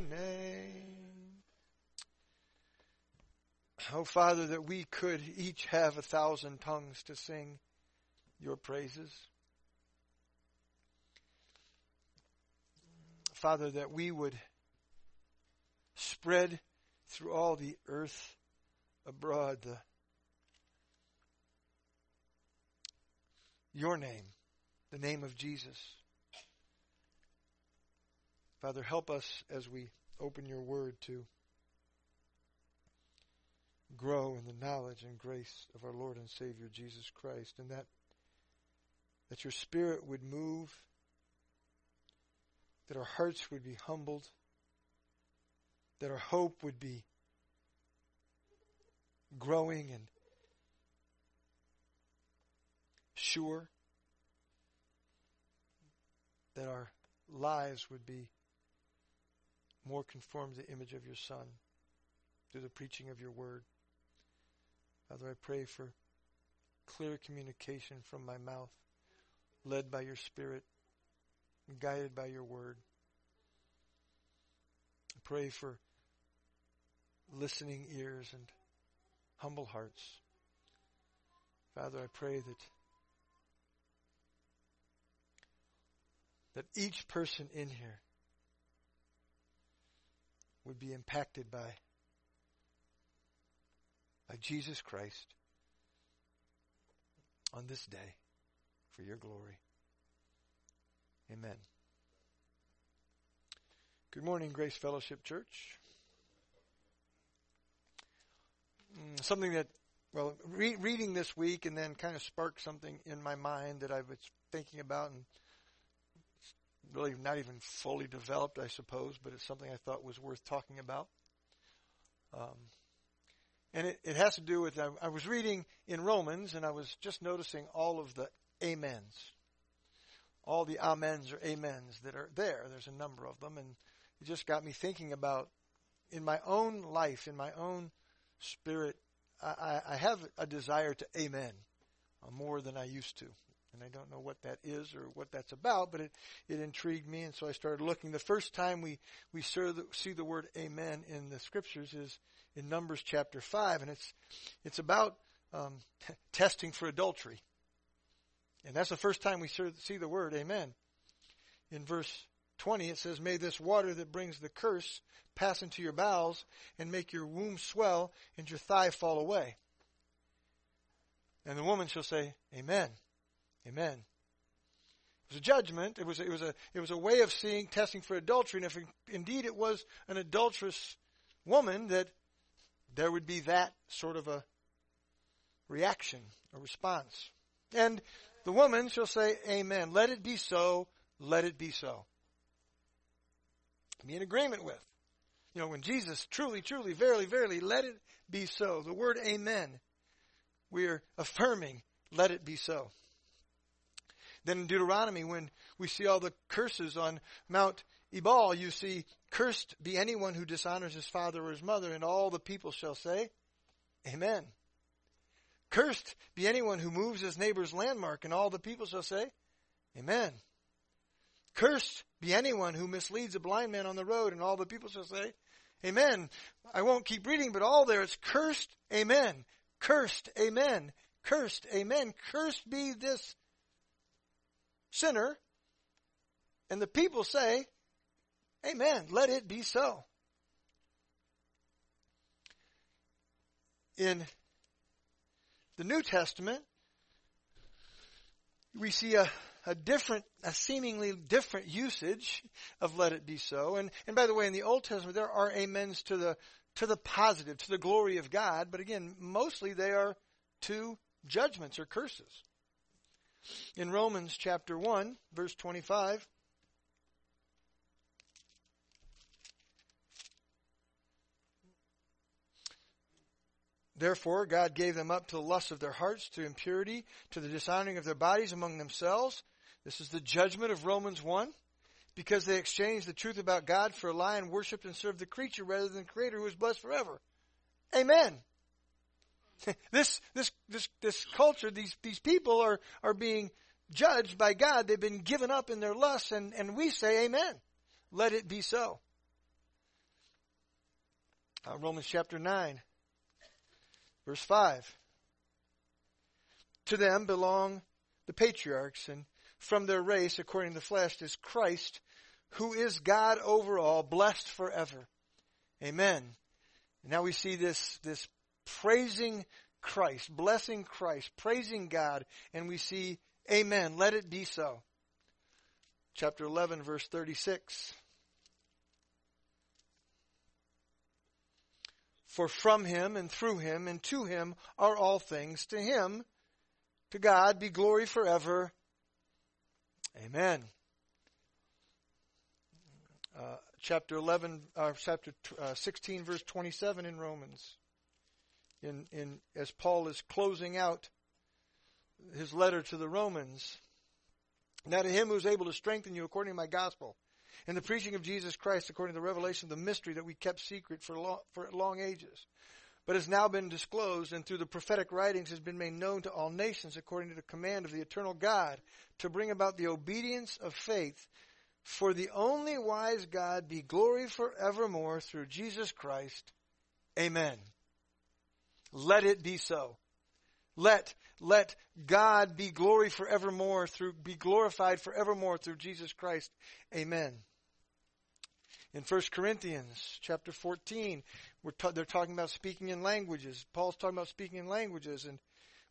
name. Oh, Father, that we could each have a thousand tongues to sing your praises. Father, that we would spread through all the earth abroad the, your name, the name of Jesus. Father, help us as we open your word to grow in the knowledge and grace of our Lord and Savior Jesus Christ, and that that your spirit would move, that our hearts would be humbled, that our hope would be growing and sure, that our lives would be more conformed to the image of your Son through the preaching of your word. Father, I pray for clear communication from my mouth, led by your Spirit, guided by your word. I pray for listening ears and humble hearts. Father, I pray that that each person in here would be impacted by, by Jesus Christ on this day for your glory. Amen. Good morning, Grace Fellowship Church. Mm, something that, well, re- reading this week and then kind of sparked something in my mind that I was thinking about and really not even fully developed, I suppose, but it's something I thought was worth talking about. Um, and it, it has to do with, I, I was reading in Romans and I was just noticing all of the amens. All the amens or amens that are there. There's a number of them. And it just got me thinking about in my own life, in my own spirit, I, I have a desire to amen more than I used to and I don't know what that is or what that's about, but it, it intrigued me, and so I started looking. The first time we, we see the word amen in the scriptures is in Numbers chapter 5, and it's, it's about um, t- testing for adultery. And that's the first time we see the word amen. In verse 20, it says, May this water that brings the curse pass into your bowels and make your womb swell and your thigh fall away. And the woman shall say, Amen. Amen. It was a judgment. It was, it was, a, it was a way of seeing, testing for adultery. And if indeed it was an adulterous woman, that there would be that sort of a reaction, a response. And the woman shall say, Amen. Let it be so. Let it be so. Be in agreement with. You know, when Jesus truly, truly, verily, verily, let it be so. The word Amen. We are affirming, let it be so. Then in Deuteronomy, when we see all the curses on Mount Ebal, you see, Cursed be anyone who dishonors his father or his mother, and all the people shall say, Amen. Cursed be anyone who moves his neighbor's landmark, and all the people shall say, Amen. Cursed be anyone who misleads a blind man on the road, and all the people shall say, Amen. I won't keep reading, but all there is cursed, Amen. Cursed, Amen. Cursed, Amen. Cursed be this sinner. And the people say, Amen. Let it be so. In the New Testament, we see a, a different, a seemingly different usage of let it be so. And, and by the way, in the Old Testament, there are amens to the, to the positive, to the glory of God. But again, mostly they are to judgments or curses. In Romans chapter 1, verse 25, Therefore, God gave them up to the lust of their hearts, to impurity, to the dishonoring of their bodies among themselves. This is the judgment of Romans 1. Because they exchanged the truth about God for a lie and worshiped and served the creature rather than the Creator who is blessed forever. Amen. this, this, this, this culture, these, these people are, are being judged by God. They've been given up in their lusts and, and we say amen. Let it be so. Uh, Romans chapter 9, verse 5. To them belong the patriarchs, and from their race, according to the flesh, is Christ, who is God over all, blessed forever. Amen. And now we see this, this praising Christ, blessing Christ, praising God, and we see, Amen, let it be so. Chapter 11, verse 36. For from him and through him and to him are all things. To him, to God, be glory forever. Amen. Uh, chapter 11, uh, chapter uh, 16, verse 27 in Romans. In, in, as Paul is closing out his letter to the Romans. Now to him who is able to strengthen you according to my gospel and the preaching of Jesus Christ according to the revelation of the mystery that we kept secret for long, for long ages, but has now been disclosed and through the prophetic writings has been made known to all nations according to the command of the eternal God to bring about the obedience of faith. For the only wise God be glory forevermore through Jesus Christ. Amen. Let it be so. Let, let God be glory forevermore through, be glorified forevermore through Jesus Christ. Amen. In 1 Corinthians chapter 14, ta- they're talking about speaking in languages. Paul's talking about speaking in languages, and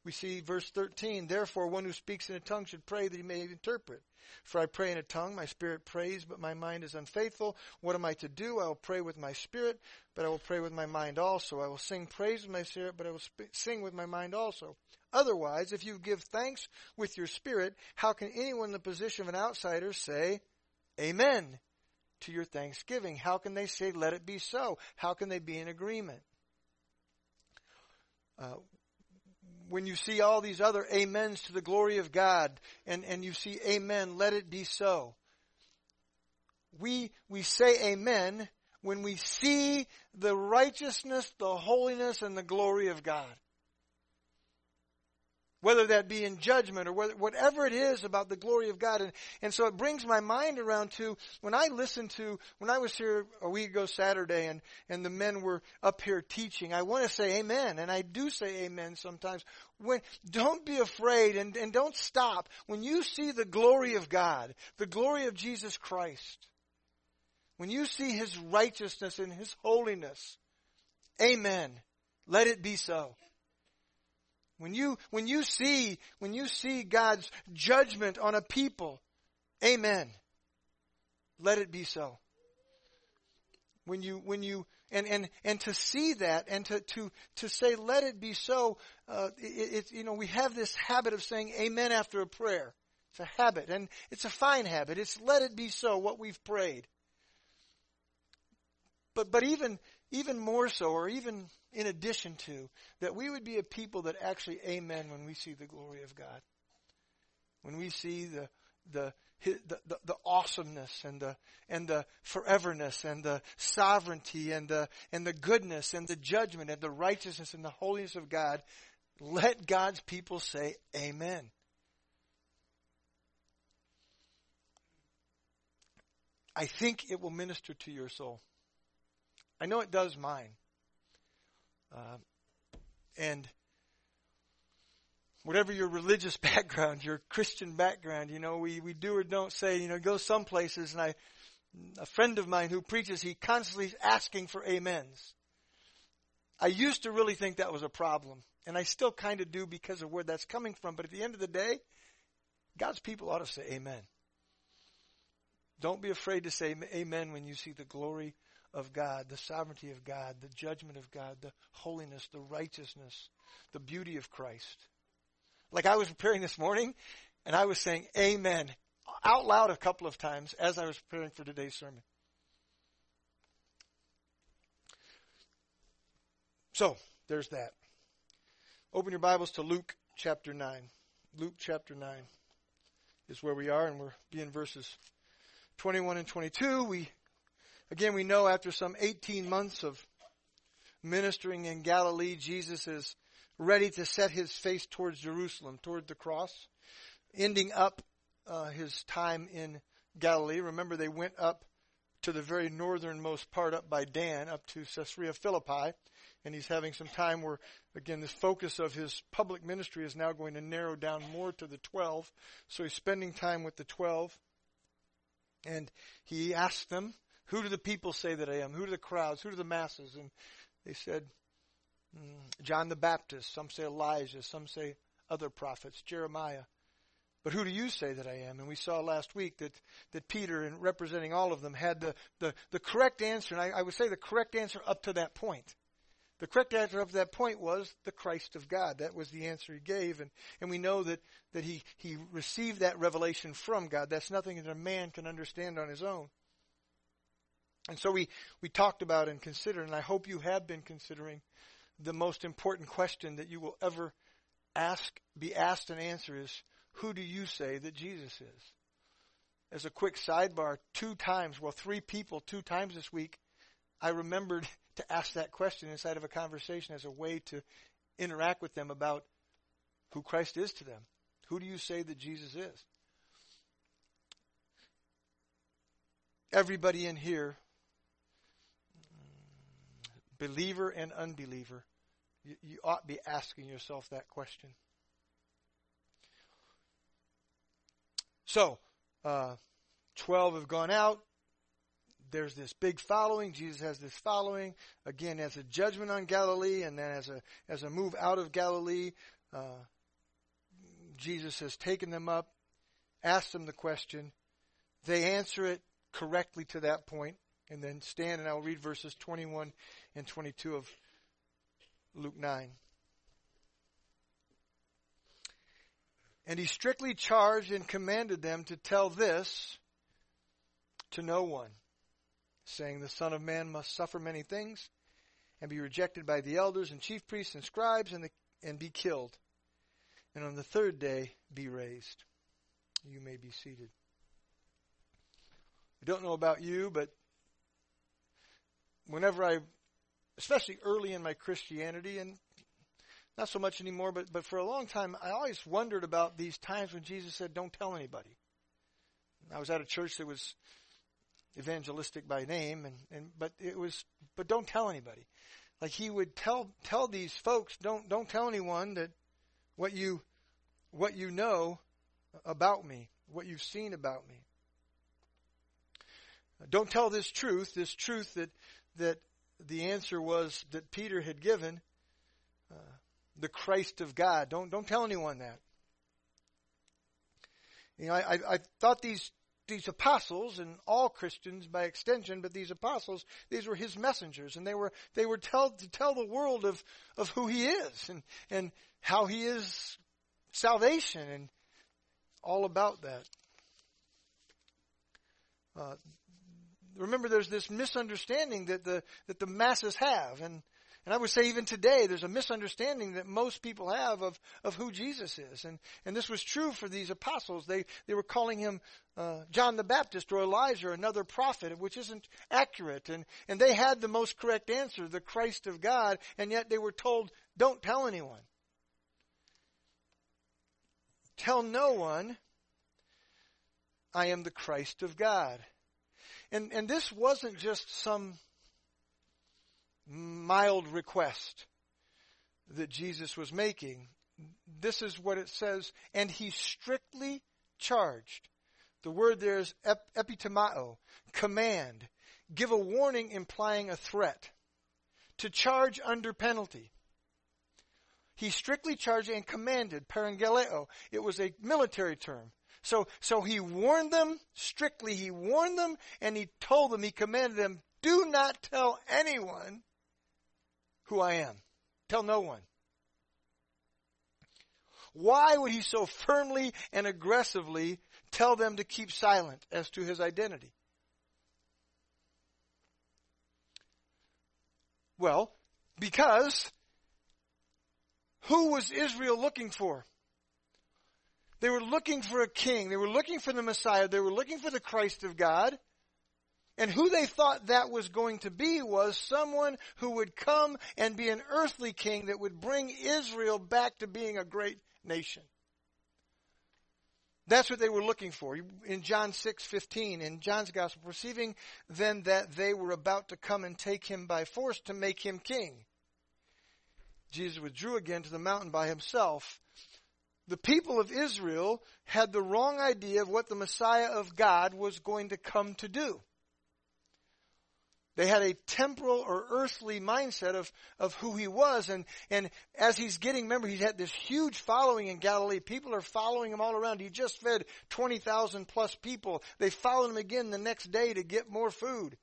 we see verse 13, Therefore one who speaks in a tongue should pray that he may interpret. For I pray in a tongue, my spirit prays, but my mind is unfaithful. What am I to do? I will pray with my spirit, but I will pray with my mind also. I will sing praise with my spirit, but I will sp- sing with my mind also. Otherwise, if you give thanks with your spirit, how can anyone in the position of an outsider say, Amen to your thanksgiving? How can they say, Let it be so? How can they be in agreement? Uh, when you see all these other amens to the glory of God and, and you see amen, let it be so. We, we say amen when we see the righteousness, the holiness, and the glory of God whether that be in judgment or whether, whatever it is about the glory of God. And, and so it brings my mind around to when I listened to, when I was here a week ago Saturday and, and the men were up here teaching, I want to say amen. And I do say amen sometimes. When, don't be afraid and, and don't stop. When you see the glory of God, the glory of Jesus Christ, when you see His righteousness and His holiness, amen. Let it be so. When you, when you see, when you see God's judgment on a people, amen. Let it be so. When you, when you, and, and, and to see that and to, to, to say, let it be so, uh, it, it, you know, we have this habit of saying amen after a prayer. It's a habit and it's a fine habit. It's let it be so, what we've prayed. But, but even, even more so, or even in addition to, that we would be a people that actually amen when we see the glory of God. When we see the, the, the, the, the, awesomeness and the, and the foreverness and the sovereignty and the, and the goodness and the judgment and the righteousness and the holiness of God, let God's people say amen. I think it will minister to your soul. I know it does mine. Uh, and whatever your religious background, your Christian background, you know, we, we do or don't say, you know, go some places and I, a friend of mine who preaches, he constantly is asking for amens. I used to really think that was a problem, and I still kind of do because of where that's coming from, but at the end of the day, God's people ought to say amen. Don't be afraid to say amen when you see the glory of God, the sovereignty of God, the judgment of God, the holiness, the righteousness, the beauty of Christ. Like I was preparing this morning and I was saying amen out loud a couple of times as I was preparing for today's sermon. So, there's that. Open your Bibles to Luke chapter 9. Luke chapter 9 is where we are, and we're being verses 21 and 22. We Again, we know after some 18 months of ministering in Galilee, Jesus is ready to set his face towards Jerusalem, toward the cross, ending up uh, his time in Galilee. Remember, they went up to the very northernmost part up by Dan, up to Caesarea Philippi. And he's having some time where, again, the focus of his public ministry is now going to narrow down more to the 12. So he's spending time with the 12. And he asks them, Who do the people say that I am? Who do the crowds? Who do the masses? And they said, mm, John the Baptist. Some say Elijah. Some say other prophets, Jeremiah. But who do you say that I am? And we saw last week that, that Peter, in representing all of them, had the, the, the correct answer, and I, I would say the correct answer up to that point. The correct answer up to that point was the Christ of God. That was the answer he gave, and, and we know that, that he, he received that revelation from God. That's nothing that a man can understand on his own. And so we, we talked about and considered, and I hope you have been considering the most important question that you will ever ask, be asked and answer is, who do you say that Jesus is? As a quick sidebar, two times, well, three people, two times this week, I remembered to ask that question inside of a conversation as a way to interact with them about who Christ is to them. Who do you say that Jesus is? Everybody in here, believer and unbeliever, you, you ought to be asking yourself that question. So, uh, 12 have gone out. There's this big following. Jesus has this following. Again, as a judgment on Galilee and then as a, as a move out of Galilee, uh, Jesus has taken them up, asked them the question. They answer it correctly to that point, and then stand and I'll read verses 21 and 22 of Luke 9. And he strictly charged and commanded them to tell this to no one, saying, The Son of Man must suffer many things and be rejected by the elders and chief priests and scribes and, the, and be killed, and on the third day be raised. You may be seated. I don't know about you, but whenever I, especially early in my Christianity, and not so much anymore, but, but for a long time, I always wondered about these times when Jesus said, don't tell anybody. I was at a church that was evangelistic by name, and, and but it was, but don't tell anybody. Like he would tell tell these folks, don't don't tell anyone that what you what you know about me, what you've seen about me. Don't tell this truth, this truth that that the answer was that Peter had given the Christ of God. Don't don't tell anyone that. You know, I, I, I thought these these apostles and all Christians by extension, but these apostles, these were his messengers, and they were they were told to tell the world of of who he is and and how he is salvation and all about that. Uh, remember, there's this misunderstanding that the that the masses have, and and I would say even today, there's a misunderstanding that most people have of, of who Jesus is. And, and this was true for these apostles. They, they were calling him uh, John the Baptist or Elijah or another prophet, which isn't accurate. And, and they had the most correct answer, the Christ of God, and yet they were told, don't tell anyone. Tell no one I am the Christ of God. And, and this wasn't just some mild request that Jesus was making. This is what it says, and he strictly charged. The word there is ep- command, give a warning implying a threat, to charge under penalty. He strictly charged and commanded, parangeleo. It was a military term. So, so he warned them strictly. He warned them and he told them, he commanded them, do not tell anyone who I am. Tell no one. Why would he so firmly and aggressively tell them to keep silent as to his identity? Well, because who was Israel looking for? They were looking for a king. They were looking for the Messiah. They were looking for the Christ of God. And who they thought that was going to be was someone who would come and be an earthly king that would bring Israel back to being a great nation. That's what they were looking for. In John 6:15 in John's gospel, perceiving then that they were about to come and take him by force to make him king. Jesus withdrew again to the mountain by himself. The people of Israel had the wrong idea of what the Messiah of God was going to come to do. They had a temporal or earthly mindset of, of who he was. And, and as he's getting, remember, he's had this huge following in Galilee. People are following him all around. He just fed 20,000 plus people. They followed him again the next day to get more food.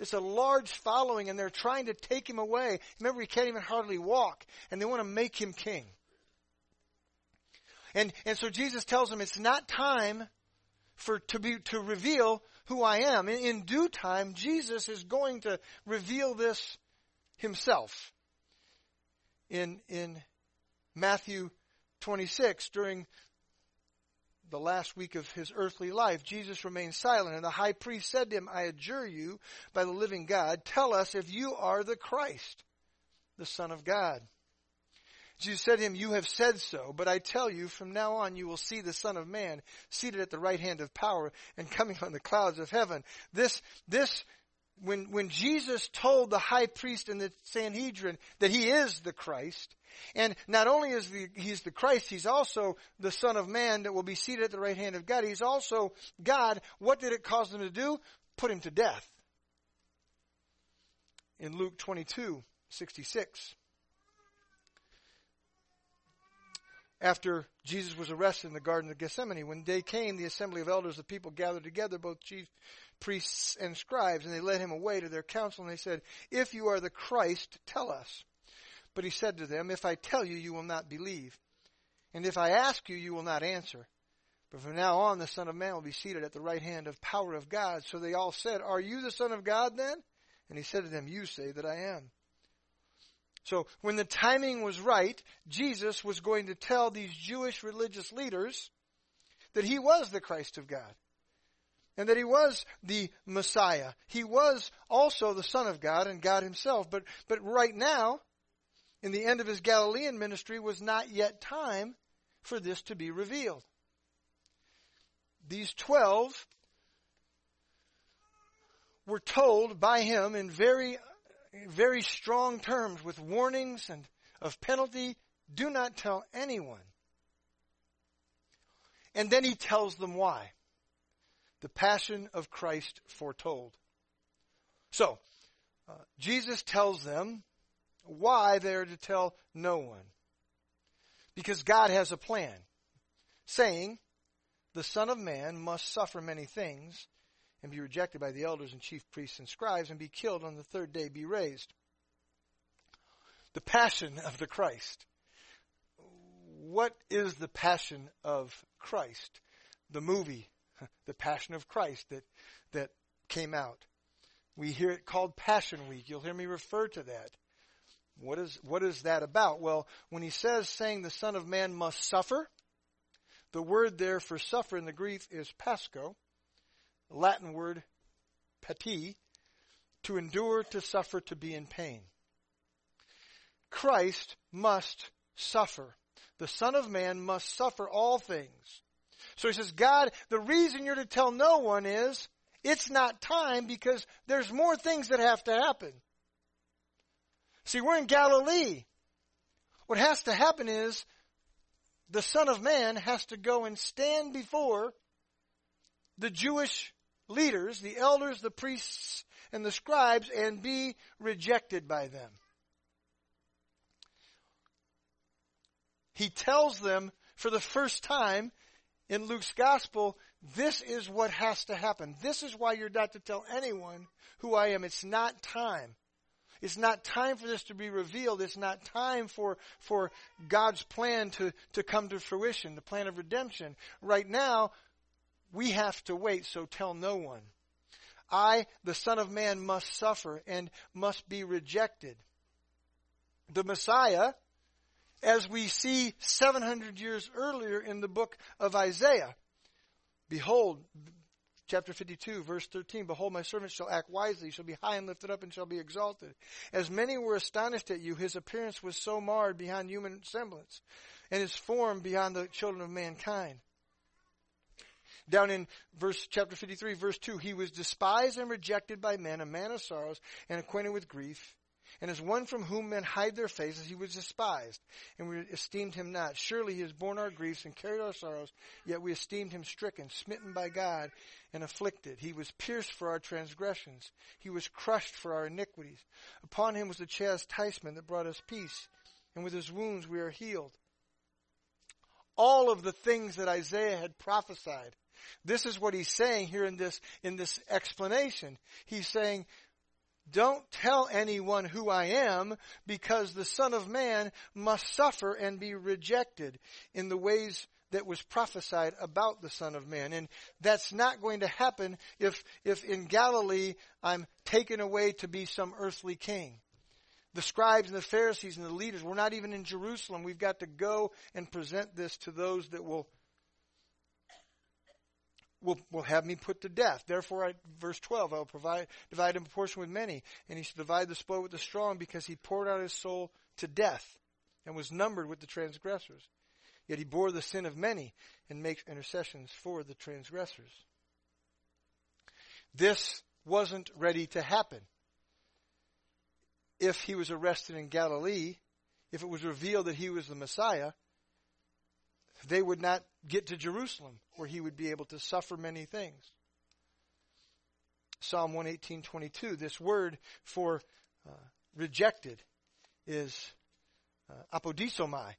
It's a large following and they're trying to take him away. Remember, he can't even hardly walk and they want to make him king. And, and so Jesus tells them it's not time for, to be, to reveal who I am. In, in due time, Jesus is going to reveal this himself. In, in Matthew 26, during the last week of his earthly life, Jesus remained silent, and the high priest said to him, I adjure you by the living God, tell us if you are the Christ, the Son of God. Jesus said to him, You have said so, but I tell you, from now on you will see the Son of Man seated at the right hand of power and coming on the clouds of heaven. This, this, when, when Jesus told the high priest in the Sanhedrin that he is the Christ, and not only is the, he's the Christ, he's also the Son of Man that will be seated at the right hand of God. He's also God. What did it cause them to do? Put him to death. In Luke 22, 66. After Jesus was arrested in the Garden of Gethsemane. When day came, the assembly of elders of the people gathered together, both chief priests and scribes, and they led him away to their council, and they said, If you are the Christ, tell us. But he said to them, If I tell you, you will not believe. And if I ask you, you will not answer. But from now on, the Son of Man will be seated at the right hand of power of God. So they all said, Are you the Son of God then? And he said to them, You say that I am. So when the timing was right, Jesus was going to tell these Jewish religious leaders that he was the Christ of God. And that he was the Messiah. He was also the Son of God and God himself. But, but right now, in the end of his Galilean ministry, was not yet time for this to be revealed. These twelve were told by him in very very strong terms with warnings and of penalty. Do not tell anyone. And then he tells them why. The passion of Christ foretold. So, uh, Jesus tells them why they are to tell no one. Because God has a plan, saying, The Son of Man must suffer many things and be rejected by the elders and chief priests and scribes and be killed on the third day be raised. The passion of the Christ. What is the passion of Christ? The movie, The Passion of Christ that, that came out. We hear it called Passion Week. You'll hear me refer to that. What is, what is that about? Well, when he says saying the Son of Man must suffer, the word there for suffer in the Greek is Latin word pati, to endure, to suffer, to be in pain. Christ must suffer. The Son of Man must suffer all things. So he says, God, the reason you're to tell no one is it's not time because there's more things that have to happen. See, we're in Galilee. What has to happen is the Son of Man has to go and stand before the Jewish leaders, the elders, the priests, and the scribes, and be rejected by them. He tells them for the first time in Luke's gospel, this is what has to happen. This is why you're not to tell anyone who I am. It's not time. It's not time for this to be revealed. It's not time for, for God's plan to, to come to fruition, the plan of redemption. Right now, we have to wait, so tell no one. I, the Son of Man, must suffer and must be rejected. The Messiah, as we see 700 years earlier in the book of Isaiah, behold, chapter 52, verse 13, Behold, my servant shall act wisely, shall be high and lifted up, and shall be exalted. As many were astonished at you, his appearance was so marred beyond human semblance, and his form beyond the children of mankind. Down in verse chapter 53, verse 2, he was despised and rejected by men, a man of sorrows and acquainted with grief. And as one from whom men hide their faces, he was despised, and we esteemed him not. Surely he has borne our griefs and carried our sorrows, yet we esteemed him stricken, smitten by God, and afflicted. He was pierced for our transgressions. He was crushed for our iniquities. Upon him was the chastisement that brought us peace, and with his wounds we are healed. All of the things that Isaiah had prophesied. This is what he's saying here in this, in this explanation. He's saying, don't tell anyone who I am because the Son of Man must suffer and be rejected in the ways that was prophesied about the Son of Man. And that's not going to happen if, if in Galilee I'm taken away to be some earthly king. The scribes and the Pharisees and the leaders, we're not even in Jerusalem. We've got to go and present this to those that will will, will have me put to death. Therefore, I, verse 12, I will provide, divide in proportion with many. And he shall divide the spoil with the strong because he poured out his soul to death and was numbered with the transgressors. Yet he bore the sin of many and makes intercessions for the transgressors. This wasn't ready to happen. If he was arrested in Galilee, if it was revealed that he was the Messiah, they would not get to Jerusalem where he would be able to suffer many things. Psalm 118:22 this word for uh, rejected is uh, apodisomai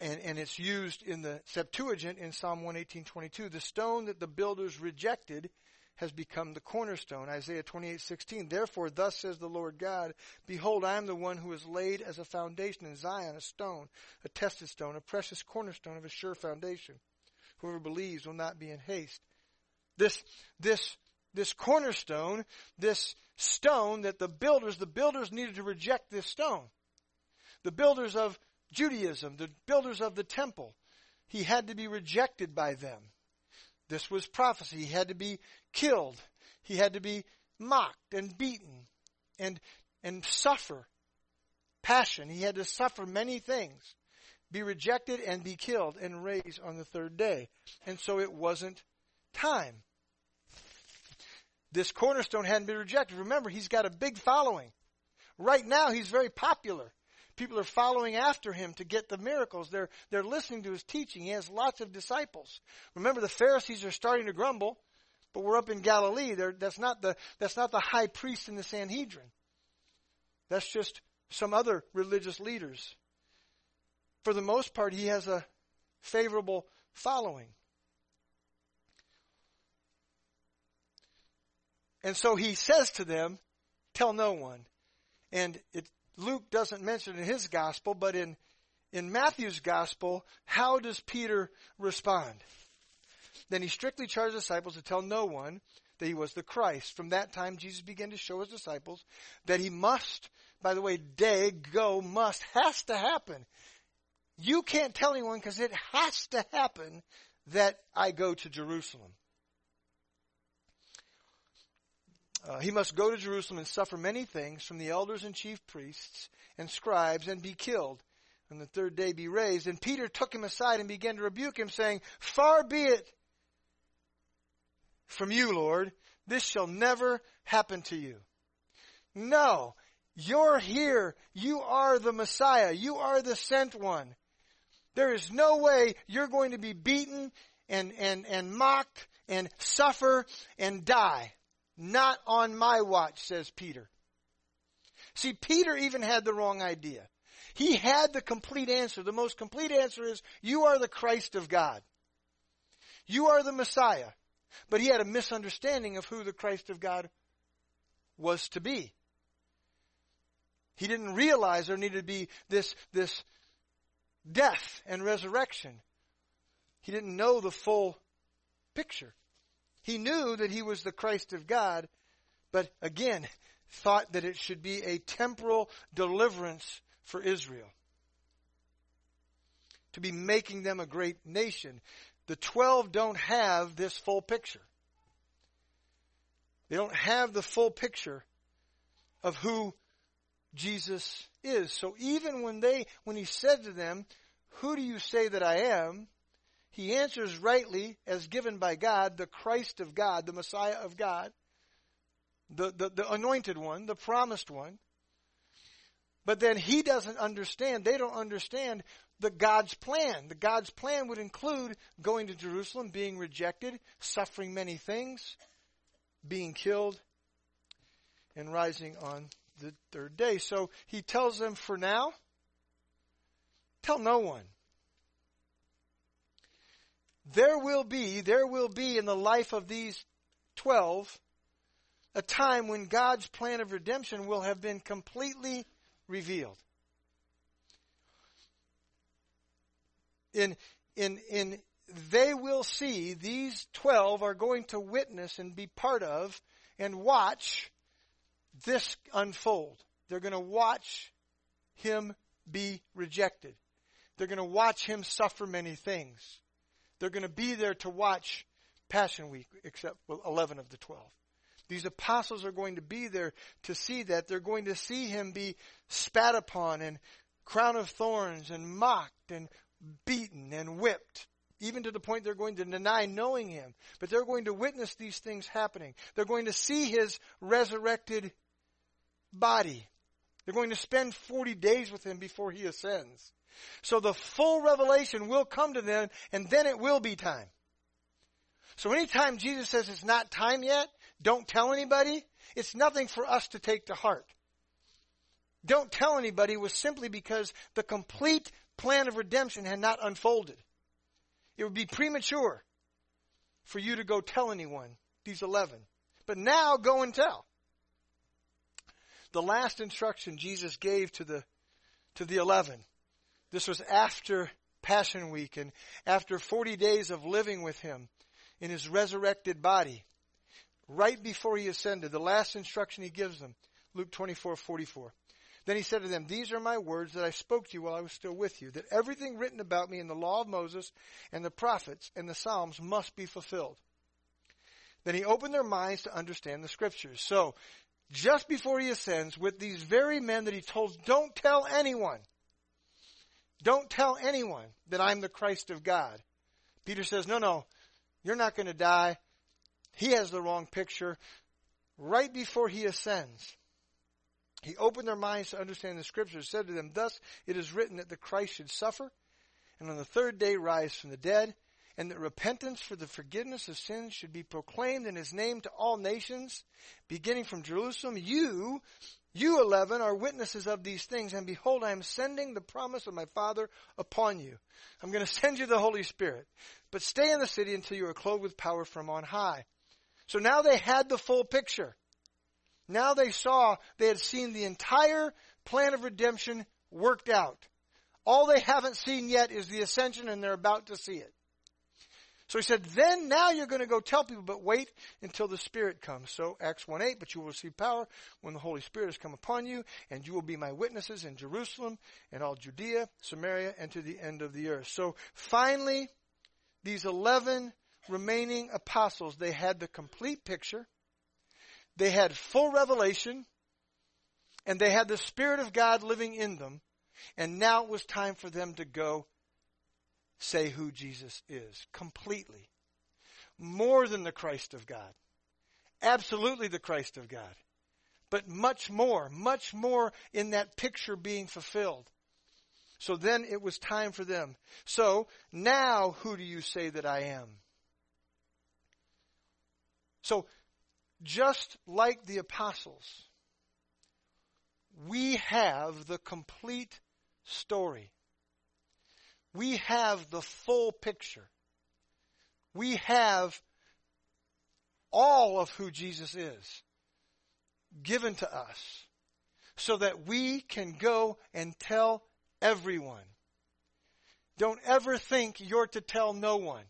and, and it's used in the Septuagint in Psalm 118:22 the stone that the builders rejected has become the cornerstone. Isaiah 28:16. Therefore, thus says the Lord God, Behold, I am the one who is laid as a foundation in Zion, a stone, a tested stone, a precious cornerstone of a sure foundation. Whoever believes will not be in haste. This, this, this cornerstone, this stone that the builders, the builders needed to reject this stone. The builders of Judaism, the builders of the temple, he had to be rejected by them. This was prophecy. He had to be killed. He had to be mocked and beaten and, and suffer passion. He had to suffer many things, be rejected and be killed and raised on the third day. And so it wasn't time. This cornerstone hadn't been rejected. Remember, he's got a big following. Right now, he's very popular. People are following after him to get the miracles. They're, they're listening to his teaching. He has lots of disciples. Remember, the Pharisees are starting to grumble, but we're up in Galilee. They're, that's, not the, that's not the high priest in the Sanhedrin. That's just some other religious leaders. For the most part, he has a favorable following. And so he says to them, Tell no one. And it Luke doesn't mention in his gospel, but in, in Matthew's gospel, how does Peter respond? Then he strictly charged the disciples to tell no one that he was the Christ. From that time, Jesus began to show his disciples that he must, by the way, day, go, must, has to happen. You can't tell anyone because it has to happen that I go to Jerusalem. Uh, he must go to Jerusalem and suffer many things from the elders and chief priests and scribes and be killed, and the third day be raised. And Peter took him aside and began to rebuke him, saying, Far be it from you, Lord. This shall never happen to you. No, you're here. You are the Messiah. You are the sent one. There is no way you're going to be beaten and, and, and mocked and suffer and die. Not on my watch, says Peter. See, Peter even had the wrong idea. He had the complete answer. The most complete answer is, you are the Christ of God. You are the Messiah. But he had a misunderstanding of who the Christ of God was to be. He didn't realize there needed to be this, this death and resurrection. He didn't know the full picture. He knew that he was the Christ of God, but again, thought that it should be a temporal deliverance for Israel. To be making them a great nation. The twelve don't have this full picture. They don't have the full picture of who Jesus is. So even when they, when he said to them, who do you say that I am? He answers rightly as given by God, the Christ of God, the Messiah of God, the, the, the anointed one, the promised one. But then he doesn't understand, they don't understand the God's plan. The God's plan would include going to Jerusalem, being rejected, suffering many things, being killed, and rising on the third day. So he tells them for now, tell no one. There will be, there will be in the life of these twelve a time when God's plan of redemption will have been completely revealed. In, in, in, they will see, these 12 are going to witness and be part of and watch this unfold. They're going to watch him be rejected. They're going to watch him suffer many things. They're going to be there to watch Passion Week, except 11 of the 12. These apostles are going to be there to see that. They're going to see him be spat upon and crown of thorns and mocked and beaten and whipped. Even to the point they're going to deny knowing him. But they're going to witness these things happening. They're going to see his resurrected body. They're going to spend 40 days with him before he ascends. So the full revelation will come to them and then it will be time. So anytime Jesus says it's not time yet, don't tell anybody, it's nothing for us to take to heart. Don't tell anybody was simply because the complete plan of redemption had not unfolded. It would be premature for you to go tell anyone, these 11. But now go and tell. The last instruction Jesus gave to the, to the 11, this was after Passion Week and after 40 days of living with Him in His resurrected body right before he ascended, the last instruction he gives them, Luke 24, 44. Then he said to them, These are my words that I spoke to you while I was still with you, that everything written about me in the law of Moses and the prophets and the Psalms must be fulfilled. Then he opened their minds to understand the scriptures. So, just before he ascends, with these very men that he told, Don't tell anyone. Don't tell anyone that I'm the Christ of God. Peter says, No, no, you're not going to die. He has the wrong picture. Right before he ascends, he opened their minds to understand the scriptures, said to them, Thus it is written that the Christ should suffer, and on the third day rise from the dead, and that repentance for the forgiveness of sins should be proclaimed in his name to all nations, beginning from Jerusalem. You, you eleven, are witnesses of these things, and behold, I am sending the promise of my Father upon you. I'm going to send you the Holy Spirit. But stay in the city until you are clothed with power from on high. So now they had the full picture. Now they saw, they had seen the entire plan of redemption worked out. All they haven't seen yet is the ascension and they're about to see it. So he said, then now you're going to go tell people, but wait until the Spirit comes. So Acts 1 8, but you will receive power when the Holy Spirit has come upon you, and you will be my witnesses in Jerusalem and all Judea, Samaria, and to the end of the earth. So finally, these 11 remaining apostles, they had the complete picture, they had full revelation, and they had the Spirit of God living in them, and now it was time for them to go say who Jesus is completely. More than the Christ of God. Absolutely the Christ of God. But much more, much more in that picture being fulfilled. So then it was time for them. So now who do you say that I am? So, just like the apostles, we have the complete story. We have the full picture. We have all of who Jesus is given to us so that we can go and tell everyone. Don't ever think you're to tell no one.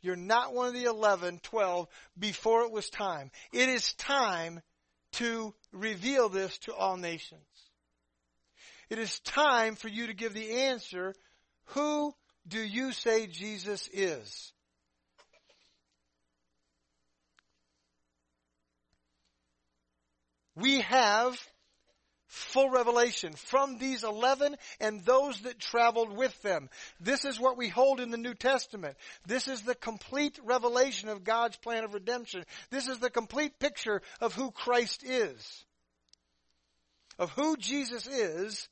You're not one of the 11, 12 before it was time. It is time to reveal this to all nations. It is time for you to give the answer, who do you say Jesus is? We have full revelation from these 11 and those that traveled with them. This is what we hold in the New Testament. This is the complete revelation of God's plan of redemption. This is the complete picture of who Christ is. Of who Jesus is.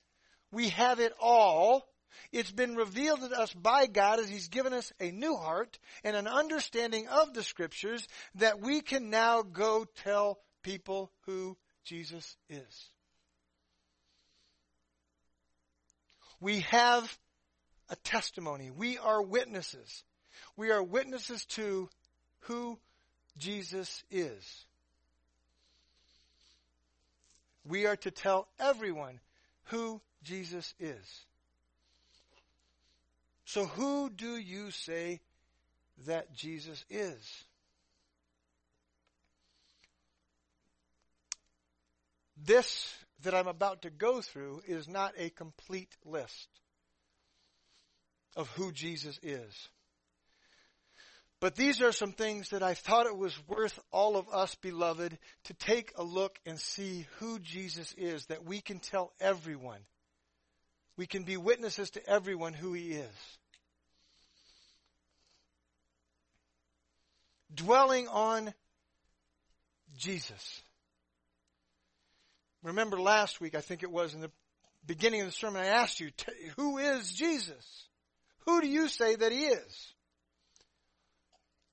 We have it all. It's been revealed to us by God as He's given us a new heart and an understanding of the Scriptures that we can now go tell people who Jesus is. We have a testimony. We are witnesses. We are witnesses to who Jesus is. We are to tell everyone who Jesus is. So, who do you say that Jesus is? This that I'm about to go through is not a complete list of who Jesus is. But these are some things that I thought it was worth all of us, beloved, to take a look and see who Jesus is, that we can tell everyone. We can be witnesses to everyone who he is. Dwelling on Jesus. Remember last week, I think it was in the beginning of the sermon, I asked you, who is Jesus? Who do you say that he is?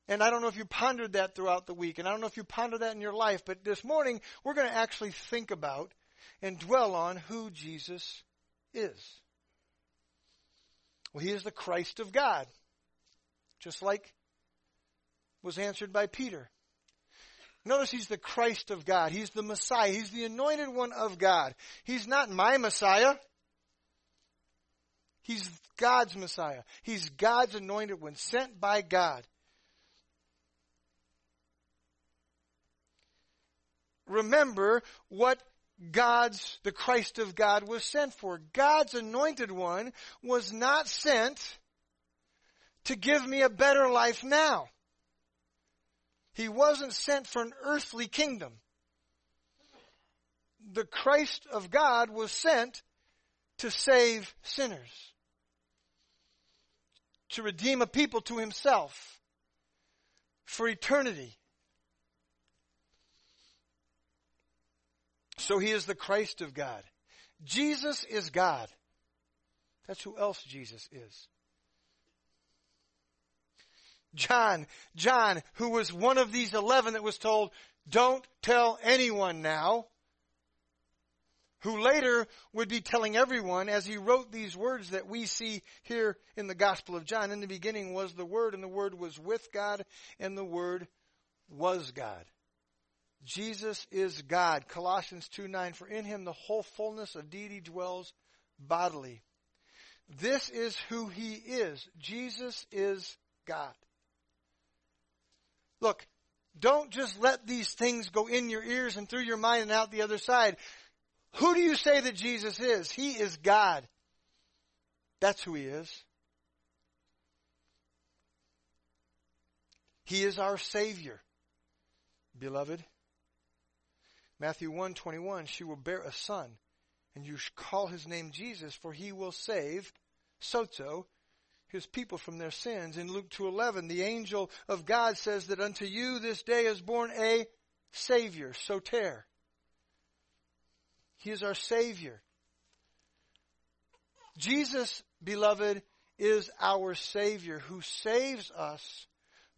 And I don't know if you pondered that throughout the week, and I don't know if you pondered that in your life, but this morning we're going to actually think about and dwell on who Jesus is. Well, he is the Christ of God, just like was answered by Peter. Notice he's the Christ of God. He's the Messiah. He's the anointed one of God. He's not my Messiah. He's God's Messiah. He's God's anointed one, sent by God. Remember what God's, the Christ of God was sent for. God's anointed one was not sent to give me a better life now. He wasn't sent for an earthly kingdom. The Christ of God was sent to save sinners, to redeem a people to himself for eternity. So he is the Christ of God. Jesus is God. That's who else Jesus is. John, John, who was one of these eleven that was told, don't tell anyone now, who later would be telling everyone as he wrote these words that we see here in the Gospel of John. In the beginning was the Word, and the Word was with God, and the Word was God. Jesus is God. Colossians 2 9, for in him the whole fullness of deity dwells bodily. This is who he is. Jesus is God. Look, don't just let these things go in your ears and through your mind and out the other side. Who do you say that Jesus is? He is God. That's who he is. He is our Savior, beloved. Matthew 1:21 she will bear a son and you shall call his name Jesus for he will save sozo his people from their sins. In Luke 2:11, the angel of God says that unto you this day is born a savior, soter. He is our savior. Jesus, beloved, is our savior who saves us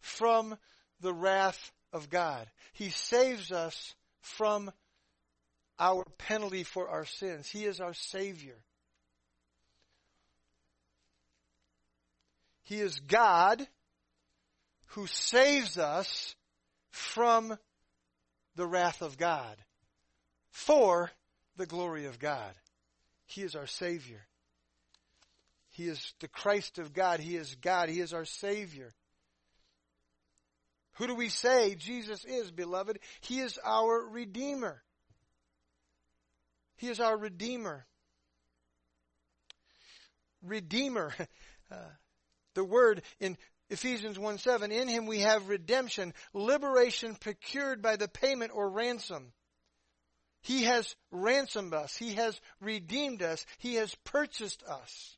from the wrath of God. He saves us from our penalty for our sins. He is our savior. He is God who saves us from the wrath of God for the glory of God. He is our Savior. He is the Christ of God. He is God. He is our Savior. Who do we say Jesus is, beloved? He is our Redeemer. He is our Redeemer. Redeemer. Uh, the word in Ephesians 1 7, in him we have redemption, liberation procured by the payment or ransom. He has ransomed us. He has redeemed us. He has purchased us.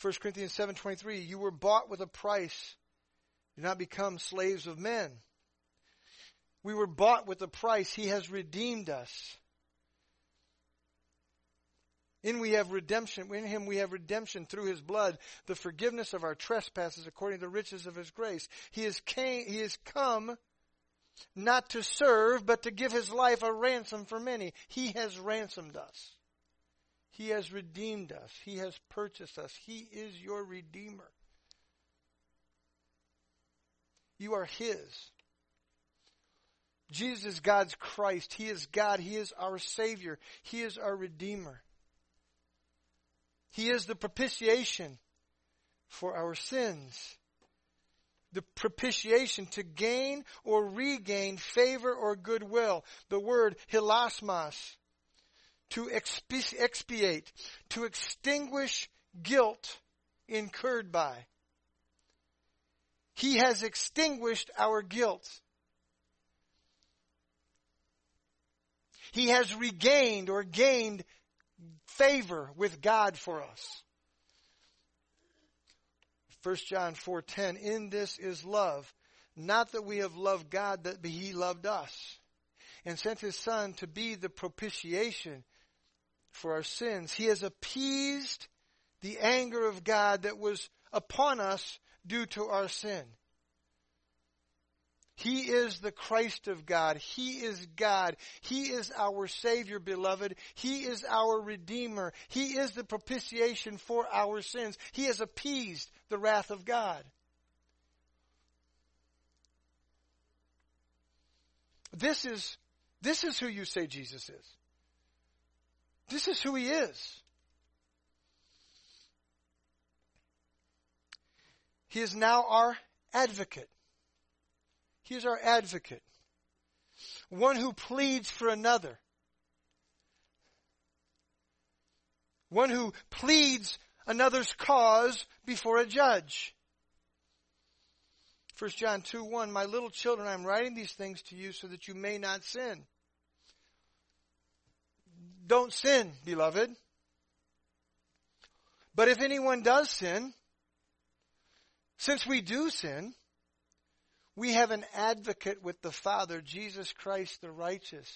1 Corinthians 7:23 You were bought with a price. Do not become slaves of men. We were bought with a price. He has redeemed us. In we have redemption. In him we have redemption through his blood, the forgiveness of our trespasses according to the riches of his grace. He has came, he has come not to serve, but to give his life a ransom for many. He has ransomed us. He has redeemed us. He has purchased us. He is your redeemer. You are his. Jesus is God's Christ. He is God. He is our Savior. He is our Redeemer. He is the propitiation for our sins. The propitiation to gain or regain favor or goodwill. The word hilasmos. To expiate. To extinguish guilt incurred by. He has extinguished our guilt. He has regained or gained favor with God for us. 1 John 4:10 In this is love, not that we have loved God that he loved us and sent his son to be the propitiation for our sins. He has appeased the anger of God that was upon us due to our sin. He is the Christ of God. He is God. He is our Savior, beloved. He is our Redeemer. He is the propitiation for our sins. He has appeased the wrath of God. This is, this is who you say Jesus is. This is who He is. He is now our advocate. He is our advocate. One who pleads for another. One who pleads another's cause before a judge. 1 John 2 1 My little children, I'm writing these things to you so that you may not sin. Don't sin, beloved. But if anyone does sin, since we do sin, we have an advocate with the Father, Jesus Christ the righteous.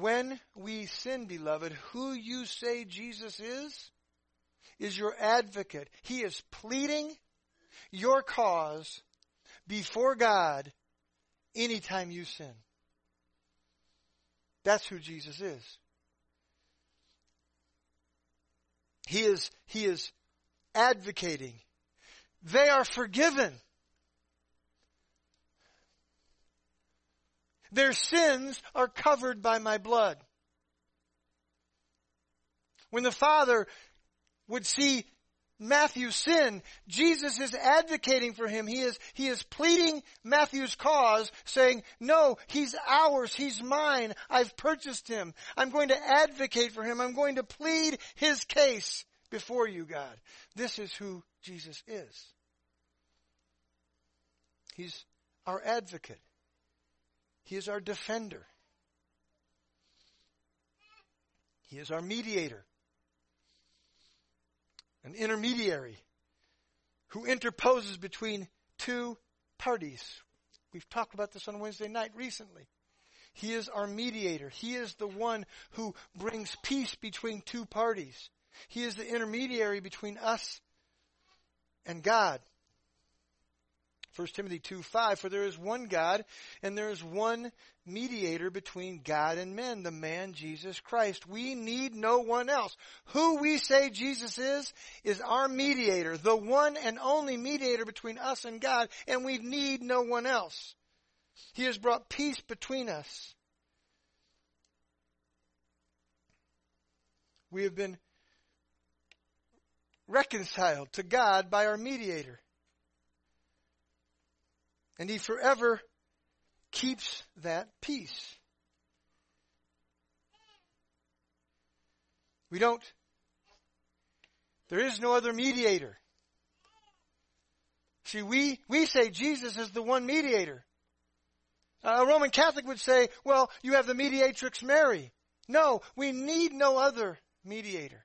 When we sin, beloved, who you say Jesus is, is your advocate. He is pleading your cause before God anytime you sin. That's who Jesus is. He is, he is advocating. They are forgiven. Their sins are covered by my blood. When the Father would see Matthew's sin, Jesus is advocating for him. He is, he is pleading Matthew's cause, saying, no, he's ours, he's mine, I've purchased him. I'm going to advocate for him. I'm going to plead his case before you, God. This is who Jesus is. He's our advocate. He is our defender. He is our mediator, an intermediary who interposes between two parties. We've talked about this on Wednesday night recently. He is our mediator. He is the one who brings peace between two parties. He is the intermediary between us and God. 1 Timothy 2 5, for there is one God, and there is one mediator between God and men, the man Jesus Christ. We need no one else. Who we say Jesus is, is our mediator, the one and only mediator between us and God, and we need no one else. He has brought peace between us. We have been reconciled to God by our mediator. And he forever keeps that peace. We don't, there is no other mediator. See, we, we say Jesus is the one mediator. A Roman Catholic would say, well, you have the mediatrix Mary. No, we need no other mediator.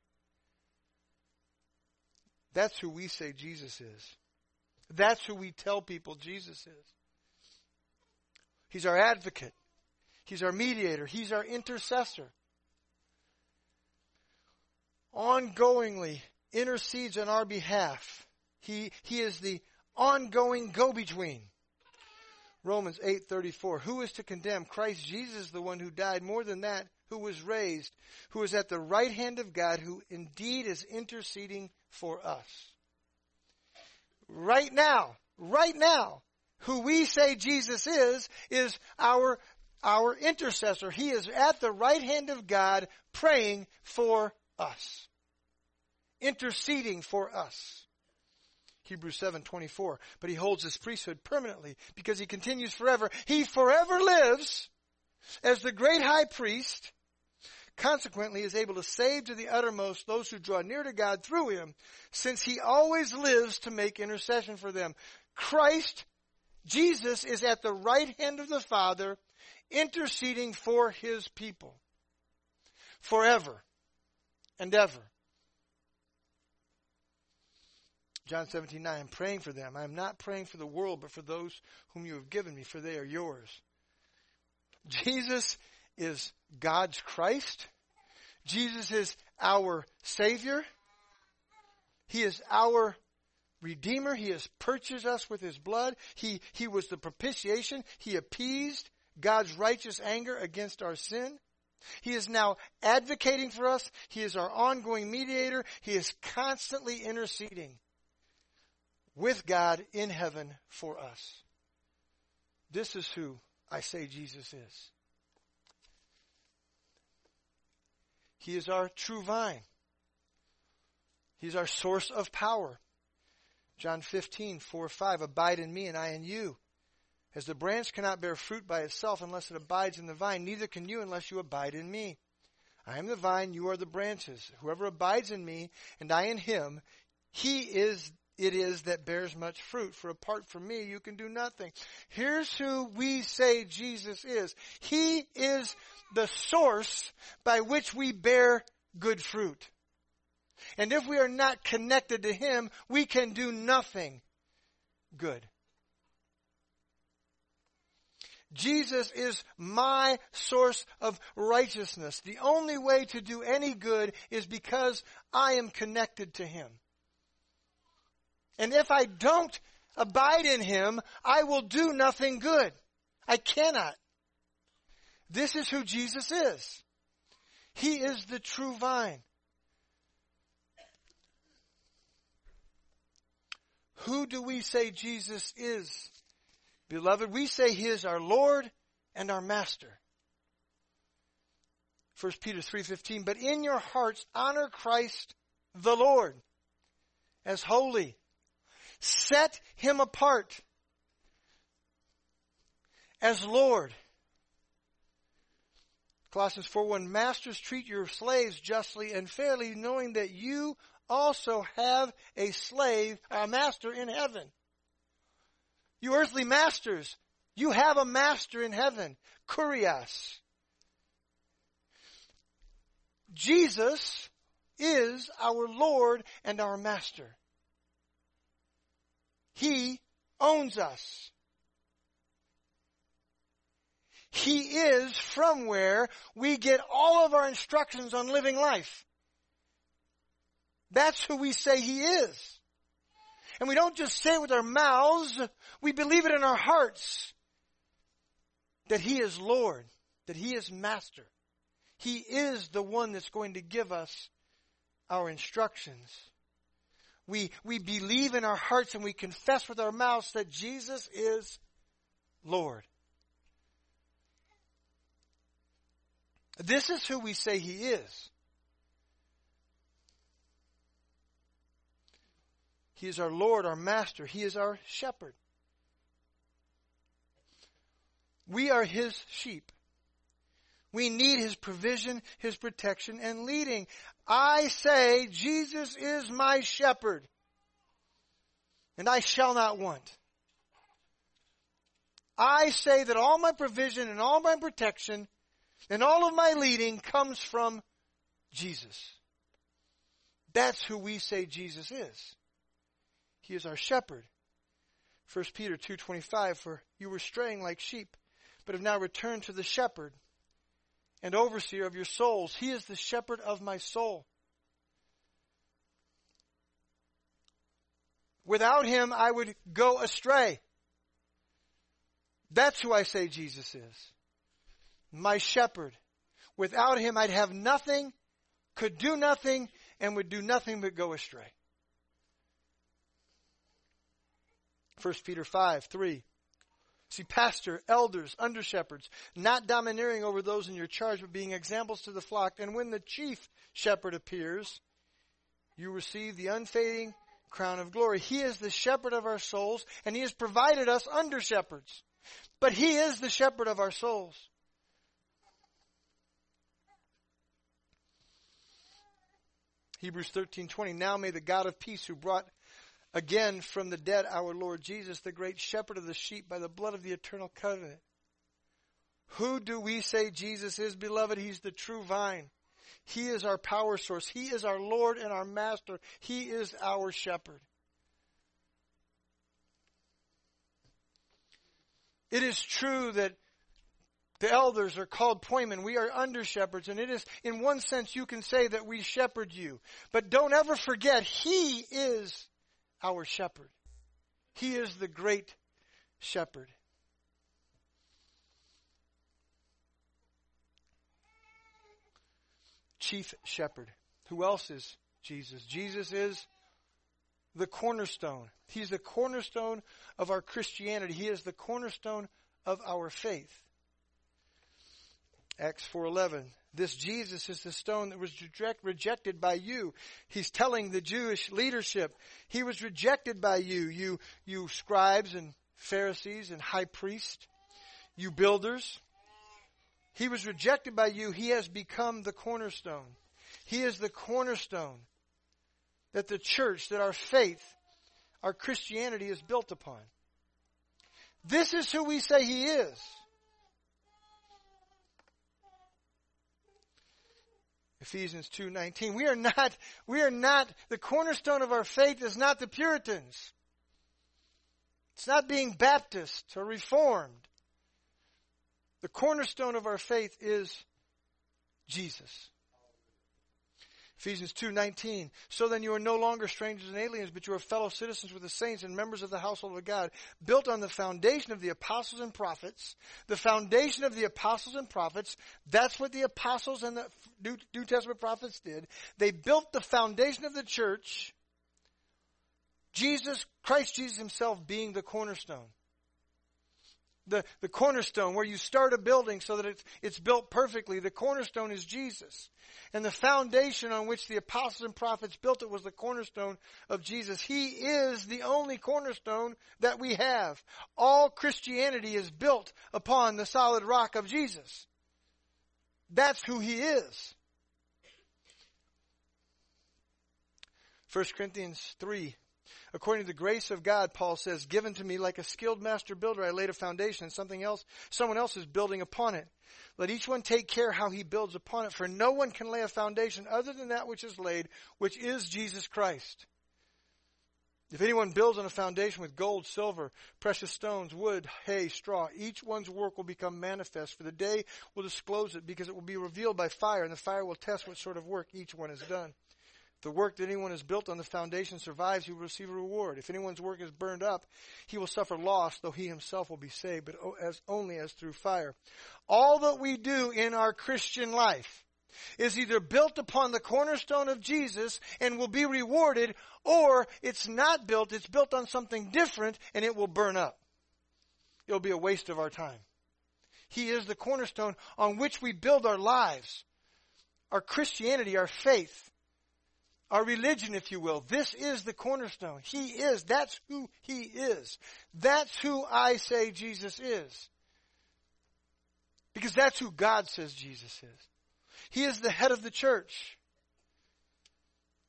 That's who we say Jesus is. That's who we tell people Jesus is. He's our advocate. He's our mediator. He's our intercessor. Ongoingly intercedes on our behalf. He, he is the ongoing go-between. Romans 8:34 Who is to condemn Christ Jesus the one who died more than that who was raised who is at the right hand of God who indeed is interceding for us Right now right now who we say Jesus is is our our intercessor he is at the right hand of God praying for us interceding for us Hebrews 7:24. But he holds his priesthood permanently because he continues forever. He forever lives as the great high priest. Consequently, is able to save to the uttermost those who draw near to God through him, since he always lives to make intercession for them. Christ, Jesus, is at the right hand of the Father, interceding for his people. Forever and ever. John 17, 9, I'm praying for them. I am not praying for the world, but for those whom you have given me, for they are yours. Jesus is God's Christ. Jesus is our Savior. He is our Redeemer. He has purchased us with His blood. He, he was the propitiation. He appeased God's righteous anger against our sin. He is now advocating for us. He is our ongoing mediator. He is constantly interceding with God in heaven for us. This is who I say Jesus is. He is our true vine. He's our source of power. John 15, 4, 5, abide in me and I in you. As the branch cannot bear fruit by itself unless it abides in the vine, neither can you unless you abide in me. I am the vine, you are the branches. Whoever abides in me and I in him, he is it is that bears much fruit. For apart from me, you can do nothing. Here's who we say Jesus is. He is the source by which we bear good fruit. And if we are not connected to Him, we can do nothing good. Jesus is my source of righteousness. The only way to do any good is because I am connected to Him. And if I don't abide in him, I will do nothing good. I cannot. This is who Jesus is. He is the true vine. Who do we say Jesus is? Beloved, we say he is our Lord and our master. 1 Peter 3:15 But in your hearts honor Christ the Lord as holy set him apart as Lord. Colossians 4:1 Masters treat your slaves justly and fairly knowing that you also have a slave, a master in heaven. You earthly masters, you have a master in heaven, Kurios. Jesus is our Lord and our master. He owns us. He is from where we get all of our instructions on living life. That's who we say He is. And we don't just say it with our mouths, we believe it in our hearts that He is Lord, that He is Master. He is the one that's going to give us our instructions we, we believe in our hearts and we confess with our mouths that Jesus is Lord. This is who we say He is. He is our Lord, our Master. He is our shepherd. We are His sheep. We need His provision, His protection, and leading. I say, Jesus is my shepherd, and I shall not want. I say that all my provision and all my protection and all of my leading comes from Jesus. That's who we say Jesus is. He is our shepherd. 1 Peter 2:25 for you were straying like sheep but have now returned to the shepherd and overseer of your souls. He is the shepherd of my soul. Without him I would go astray. That's who I say Jesus is. My shepherd. Without him I'd have nothing, could do nothing, and would do nothing but go astray. 1 Peter 5, 3. See, pastor, elders, under shepherds, not domineering over those in your charge, but being examples to the flock. And when the chief shepherd appears, you receive the unfading crown of glory. He is the shepherd of our souls, and he has provided us under shepherds. But he is the shepherd of our souls. Hebrews 13:20 Now may the God of peace who brought again from the dead our Lord Jesus the great shepherd of the sheep by the blood of the eternal covenant. Who do we say Jesus is beloved? He's the true vine. He is our power source. He is our Lord and our master. He is our shepherd. It is true that the elders are called poimen. We are under shepherds, and it is, in one sense, you can say that we shepherd you. But don't ever forget, He is our shepherd. He is the great shepherd. Chief shepherd. Who else is Jesus? Jesus is the cornerstone. He's the cornerstone of our Christianity. He is the cornerstone of our faith. Acts 4:11 This Jesus is the stone that was reject, rejected by you. He's telling the Jewish leadership, he was rejected by you, you you scribes and Pharisees and high priests, you builders. He was rejected by you. He has become the cornerstone. He is the cornerstone that the church, that our faith, our Christianity is built upon. This is who we say He is. Ephesians 2:19. We are not we are not the cornerstone of our faith is not the Puritans. It's not being Baptist or reformed. The cornerstone of our faith is Jesus. Ephesians 2:19 So then you are no longer strangers and aliens but you are fellow citizens with the saints and members of the household of God built on the foundation of the apostles and prophets. The foundation of the apostles and prophets. That's what the apostles and the New, New Testament prophets did. They built the foundation of the church. Jesus Christ Jesus himself being the cornerstone the, the cornerstone, where you start a building so that it's, it's built perfectly. The cornerstone is Jesus. And the foundation on which the apostles and prophets built it was the cornerstone of Jesus. He is the only cornerstone that we have. All Christianity is built upon the solid rock of Jesus. That's who He is. 1 Corinthians 3 According to the grace of God, Paul says, given to me like a skilled master builder, I laid a foundation and something else, someone else is building upon it. Let each one take care how he builds upon it, for no one can lay a foundation other than that which is laid, which is Jesus Christ. If anyone builds on a foundation with gold, silver, precious stones, wood, hay, straw, each one's work will become manifest, for the day will disclose it, because it will be revealed by fire, and the fire will test what sort of work each one has done. The work that anyone has built on the foundation survives, he will receive a reward. If anyone's work is burned up, he will suffer loss, though he himself will be saved, but as only as through fire. All that we do in our Christian life is either built upon the cornerstone of Jesus and will be rewarded, or it's not built, it's built on something different and it will burn up. It'll be a waste of our time. He is the cornerstone on which we build our lives, our Christianity, our faith our religion, if you will. This is the cornerstone. He is. That's who He is. That's who I say Jesus is. Because that's who God says Jesus is. He is the head of the church.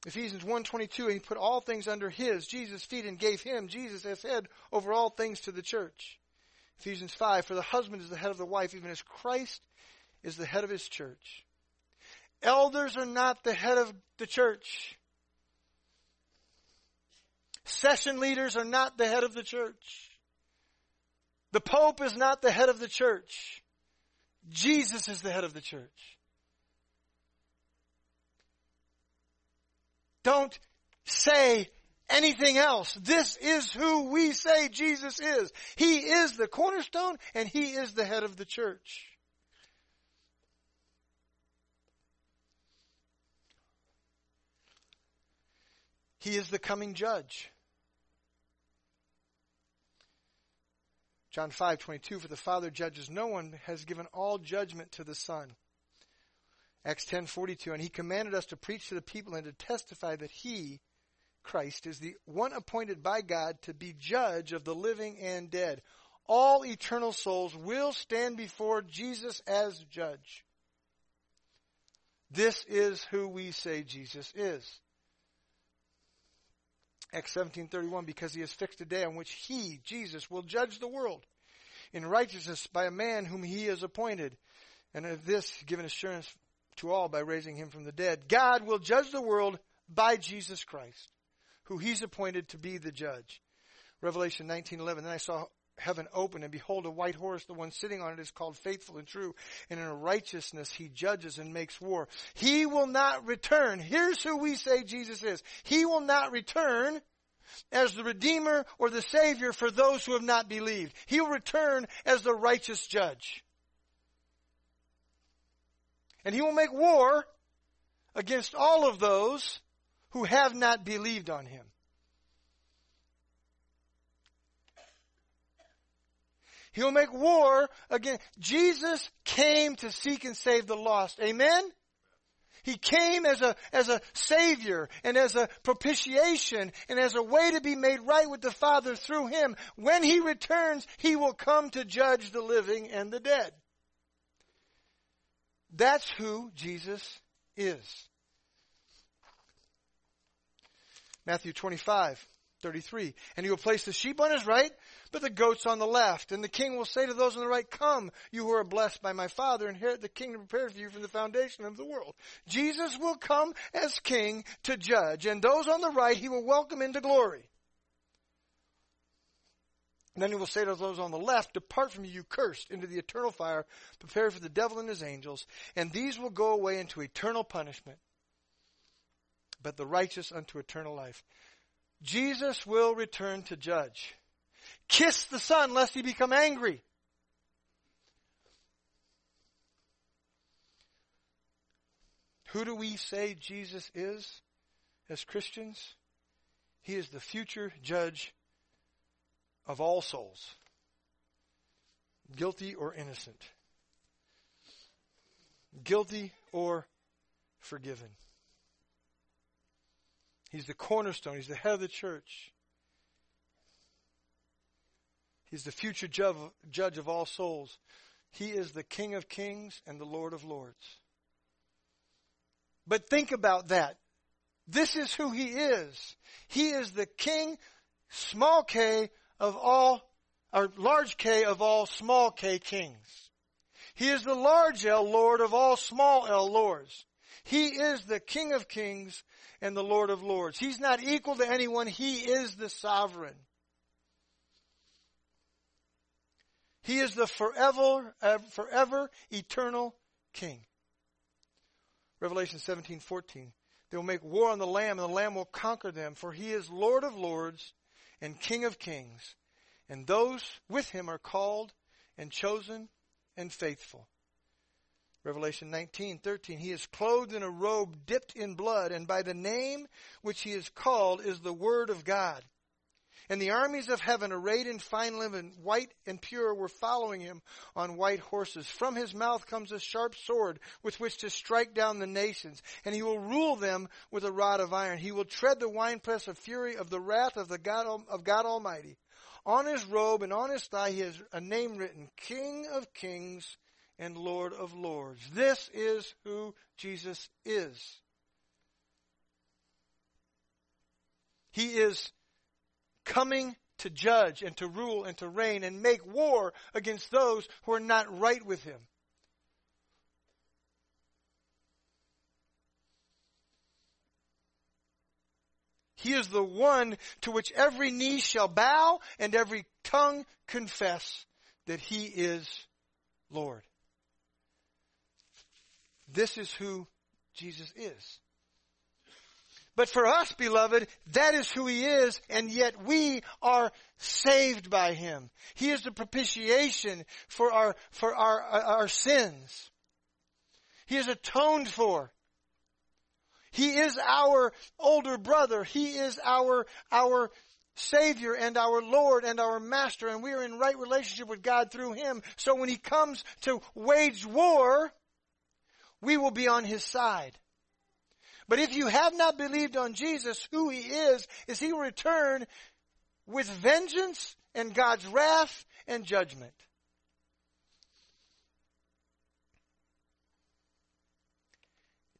Ephesians 1.22, he put all things under his, Jesus' feet, and gave him, Jesus, as head over all things to the church. Ephesians 5 For the husband is the head of the wife, even as Christ is the head of his church. Elders are not the head of the church. Session leaders are not the head of the church. The Pope is not the head of the church. Jesus is the head of the church. Don't say anything else. This is who we say Jesus is. He is the cornerstone and He is the head of the church. He is the coming judge. John 5:22 for the Father judges no one has given all judgment to the Son. Acts 10:42 and he commanded us to preach to the people and to testify that he Christ is the one appointed by God to be judge of the living and dead. All eternal souls will stand before Jesus as judge. This is who we say Jesus is. Acts 17:31 because he has fixed a day on which he Jesus will judge the world in righteousness by a man whom he has appointed. And of this given assurance to all by raising him from the dead. God will judge the world by Jesus Christ who he's appointed to be the judge. Revelation 19:11 then I saw heaven open and behold a white horse the one sitting on it is called faithful and true and in righteousness he judges and makes war. He will not return. Here's who we say jesus is. He will not return as the redeemer or the savior for those who have not believed. He'll return as the righteous judge. And he will make war against all of those who have not believed on him He'll make war again. Jesus came to seek and save the lost. Amen? He came as a, as a savior and as a propitiation and as a way to be made right with the Father through him. When he returns, he will come to judge the living and the dead. That's who Jesus is. Matthew 25. 33. And he will place the sheep on his right, but the goats on the left. And the king will say to those on the right, Come, you who are blessed by my Father, inherit the kingdom prepared for you from the foundation of the world. Jesus will come as king to judge, and those on the right he will welcome into glory. And then he will say to those on the left, Depart from me, you cursed, into the eternal fire prepared for the devil and his angels, and these will go away into eternal punishment, but the righteous unto eternal life. Jesus will return to judge. Kiss the Son lest he become angry. Who do we say Jesus is as Christians? He is the future judge of all souls, guilty or innocent, guilty or forgiven. He's the cornerstone. He's the head of the church. He's the future judge of all souls. He is the King of kings and the Lord of lords. But think about that. This is who he is. He is the King, small k, of all, or large K of all small k kings. He is the large L Lord of all small l lords. He is the King of kings and the Lord of lords. He's not equal to anyone. He is the sovereign. He is the forever, forever eternal King. Revelation 17:14. They will make war on the Lamb, and the Lamb will conquer them, for he is Lord of lords and King of kings. And those with him are called and chosen and faithful. Revelation 19:13 He is clothed in a robe dipped in blood and by the name which he is called is the word of God. And the armies of heaven arrayed in fine linen, white and pure, were following him on white horses. From his mouth comes a sharp sword with which to strike down the nations, and he will rule them with a rod of iron. He will tread the winepress of fury of the wrath of the God of God Almighty. On his robe and on his thigh he has a name written, King of Kings and Lord of Lords. This is who Jesus is. He is coming to judge and to rule and to reign and make war against those who are not right with him. He is the one to which every knee shall bow and every tongue confess that he is Lord. This is who Jesus is. But for us, beloved, that is who He is, and yet we are saved by Him. He is the propitiation for our, for our, uh, our sins. He is atoned for. He is our older brother. He is our, our Savior and our Lord and our Master, and we are in right relationship with God through Him. So when He comes to wage war, we will be on His side. But if you have not believed on Jesus, who He is, is He will return with vengeance and God's wrath and judgment.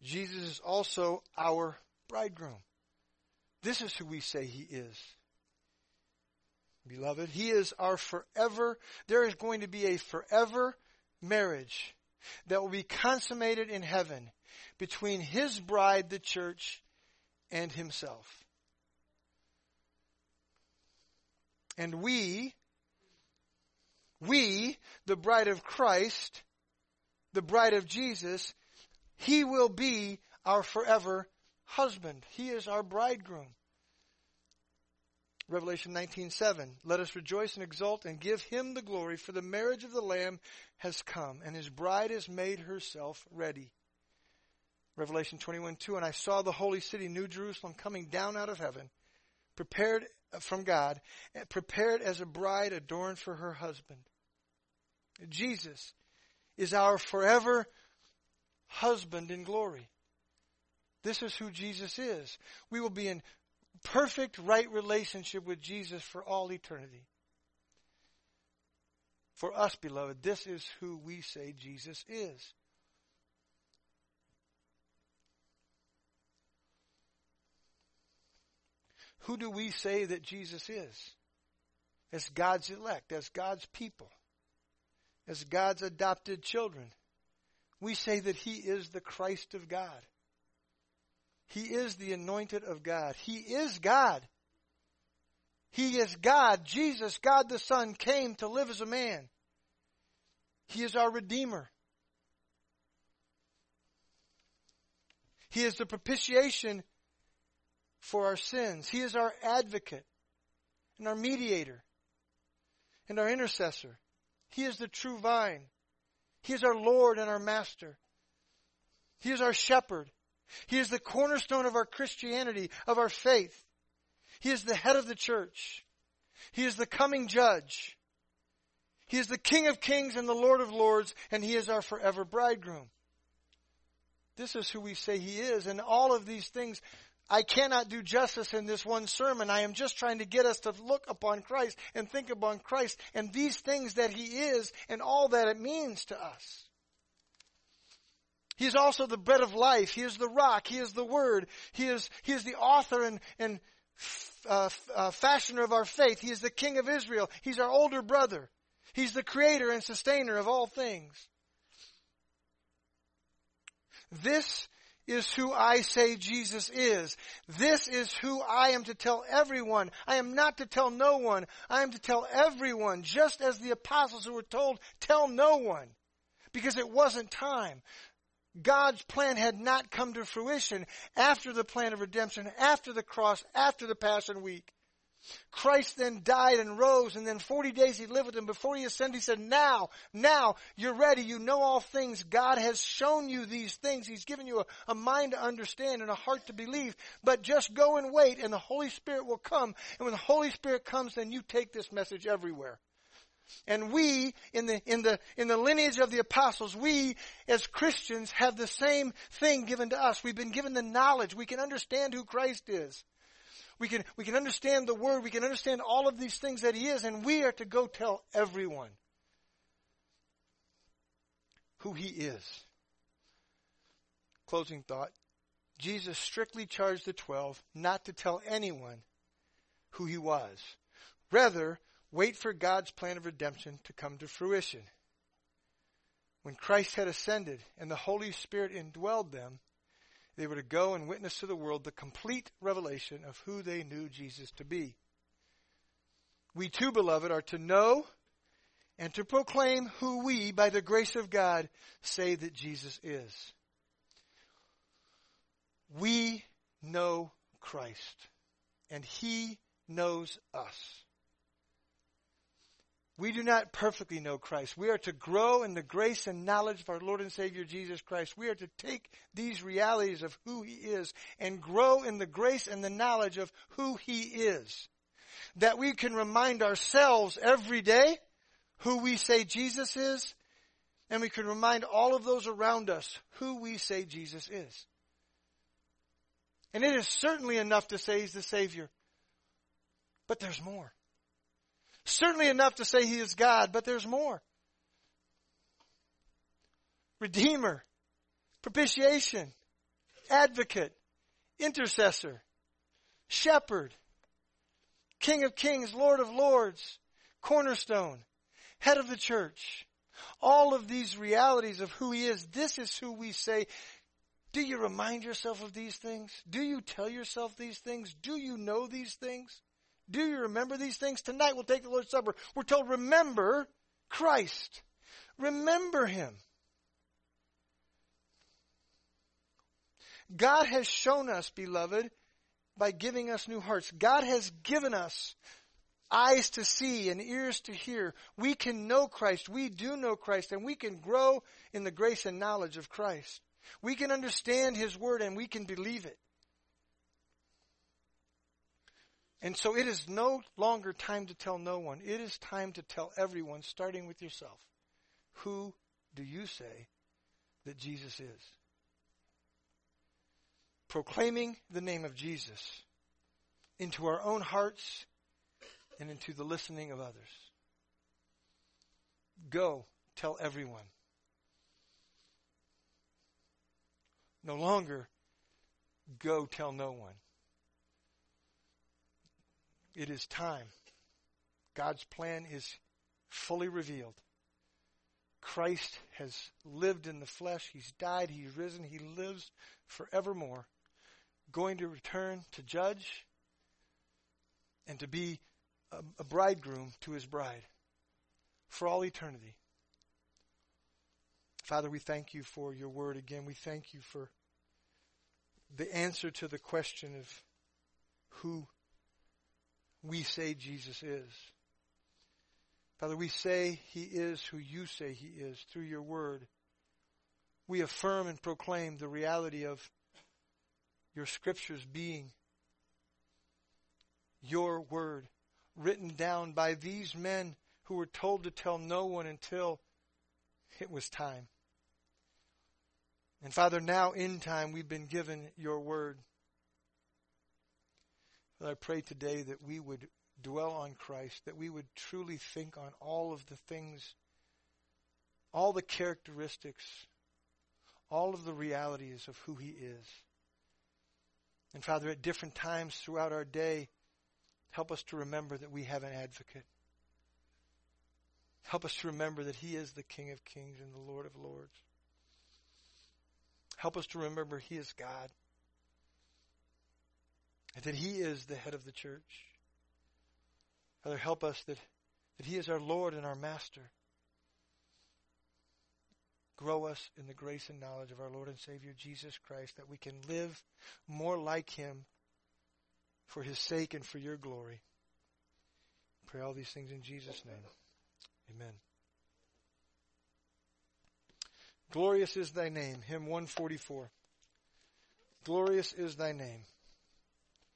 Jesus is also our bridegroom. This is who we say he is. Beloved, he is our forever, there is going to be a forever marriage that will be consummated in heaven between his bride, the church, and himself. And we, we, the bride of Christ, the bride of Jesus, he will be our forever husband. He is our bridegroom. Revelation 19:7 Let us rejoice and exult and give him the glory for the marriage of the lamb has come and his bride has made herself ready. Revelation 21:2 And I saw the holy city New Jerusalem coming down out of heaven prepared uh, from God prepared as a bride adorned for her husband. Jesus is our forever husband in glory. This is who Jesus is. We will be in perfect right relationship with Jesus for all eternity. For us, beloved, this is who we say Jesus is. Who do we say that Jesus is? As God's elect, as God's people, as God's adopted children we say that He is the Christ of God. He is the anointed of God. He is God. He is God. Jesus, God the Son, came to live as a man. He is our Redeemer. He is the propitiation for our sins. He is our advocate and our mediator and our intercessor. He is the true vine. He is our Lord and our Master. He is our shepherd. He is the cornerstone of our Christianity, of our faith. He is the head of the church. He is the coming judge. He is the King of kings and the Lord of lords, and He is our forever bridegroom. This is who we say He is, and all of these things I cannot do justice in this one sermon. I am just trying to get us to look upon Christ and think upon Christ and these things that He is and all that it means to us. He is also the bread of life. He is the rock. He is the word. He is, he is the author and, and uh, uh, fashioner of our faith. He is the king of Israel. He's our older brother. He's the creator and sustainer of all things. This is who I say Jesus is. This is who I am to tell everyone. I am not to tell no one. I am to tell everyone, just as the apostles who were told, tell no one. Because it wasn't time. God's plan had not come to fruition after the plan of redemption, after the cross, after the Passion Week. Christ then died and rose, and then 40 days he lived with them. Before he ascended, he said, Now, now, you're ready. You know all things. God has shown you these things. He's given you a, a mind to understand and a heart to believe. But just go and wait, and the Holy Spirit will come. And when the Holy Spirit comes, then you take this message everywhere. And we, in the, in the, in the lineage of the apostles, we as Christians have the same thing given to us. We've been given the knowledge. We can understand who Christ is. We can, we can understand the Word. We can understand all of these things that He is, and we are to go tell everyone who He is. Closing thought. Jesus strictly charged the twelve not to tell anyone who He was. Rather, wait for God's plan of redemption to come to fruition. When Christ had ascended and the Holy Spirit indwelled them, they were to go and witness to the world the complete revelation of who they knew Jesus to be. We too, beloved, are to know and to proclaim who we, by the grace of God, say that Jesus is. We know Christ, and He knows us. We do not perfectly know Christ. We are to grow in the grace and knowledge of our Lord and Savior Jesus Christ. We are to take these realities of who He is and grow in the grace and the knowledge of who He is. That we can remind ourselves every day who we say Jesus is, and we can remind all of those around us who we say Jesus is. And it is certainly enough to say He's the Savior. But there's more. Certainly enough to say he is God, but there's more. Redeemer, propitiation, advocate, intercessor, shepherd, King of kings, Lord of lords, cornerstone, head of the church. All of these realities of who he is, this is who we say. Do you remind yourself of these things? Do you tell yourself these things? Do you know these things? Do you remember these things? Tonight we'll take the Lord's Supper. We're told, remember Christ. Remember Him. God has shown us, beloved, by giving us new hearts. God has given us eyes to see and ears to hear. We can know Christ. We do know Christ and we can grow in the grace and knowledge of Christ. We can understand His Word and we can believe it. And so it is no longer time to tell no one. It is time to tell everyone, starting with yourself. Who do you say that Jesus is? Proclaiming the name of Jesus into our own hearts and into the listening of others. Go tell everyone. No longer go tell no one. It is time. God's plan is fully revealed. Christ has lived in the flesh. He's died. He's risen. He lives forevermore, going to return to judge and to be a, a bridegroom to his bride for all eternity. Father, we thank you for your word again. We thank you for the answer to the question of who we say Jesus is. Father, we say He is who you say He is through your word. We affirm and proclaim the reality of your scriptures being your word, written down by these men who were told to tell no one until it was time. And Father, now in time we've been given your word. I pray today that we would dwell on Christ, that we would truly think on all of the things, all the characteristics, all of the realities of who He is. And Father, at different times throughout our day, help us to remember that we have an advocate. Help us to remember that He is the King of kings and the Lord of lords. Help us to remember He is God and that He is the head of the church. Father, help us that, that He is our Lord and our Master. Grow us in the grace and knowledge of our Lord and Savior Jesus Christ, that we can live more like Him for His sake and for your glory. Pray all these things in Jesus' name. Amen. Glorious is thy name. Hymn 144. Glorious is thy name.